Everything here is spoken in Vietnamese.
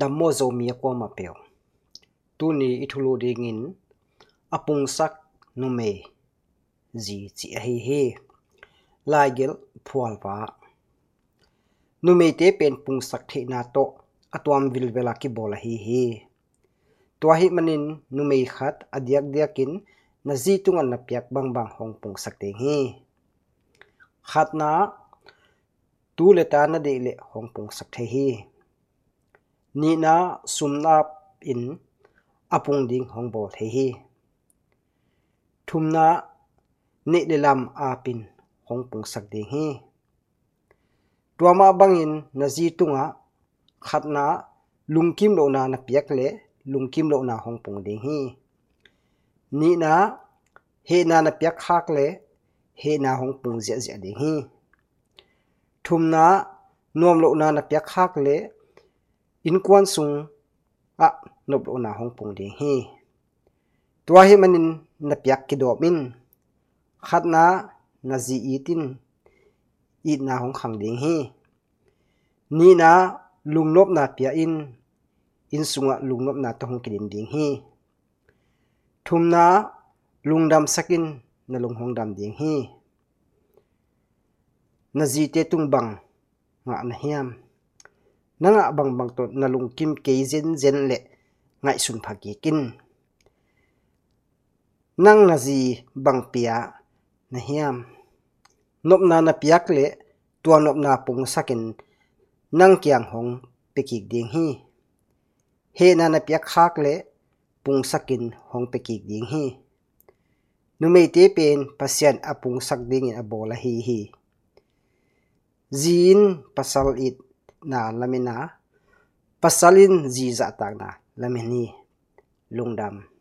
ดัมโมโซมีความเปียวตัวนีอิทุโลดิงินอปุงสักนุเมจีจีเฮเฮลายเกลพวลฟ้านุเมเตเป็นปุงสักเทนาโตอตัวมวิลเวลากิบอลเฮเฮตัวฮิมันินนุเมขัดอดียกเดียกินนาจีตุงันนับยักบังบังหองปุงสักเตงเฮขัดนะตัวเลตานาเดเลหองปุงสักเทเฮ ni na sum na in apung ding hong bo the hi. Thum na ni le lam a pin hong pung sak ding hi. Tua ma bangin na zi tunga khat na lungkim lo na na piak le lungkim lo na hong pung ding hi. Ni na he na na piak khak le he na hong pung zia zia ding hi. Thum na nuam lo na na piak khak le in kwan sung, a nop lo na hong pung ding hi. Tua hi manin na piak ki do min khat na na zi itin i na hong khang ding hi. Ni na lung nop na pia in. In sunga lung nop na to hong kidin ding hi. Thum na lung dam sakin na lung hong dam ding hi. Na zi te tung bang nga na hiam na nga bang bang to na lùng kim ke zen zen le ngai sun phagi kin. Nang na gì bằng pia na hiam. Nop na na piak le tua nop na pung sakin. Nang kiang hong pekik ding hi. He na na piak khak le pung sakin hong pekik ding hi. Nu mei te pen pasien apung sak ding in abola hi hi. Zin pasal it na lamina. Pasalin zi za tak na lamini lungdam.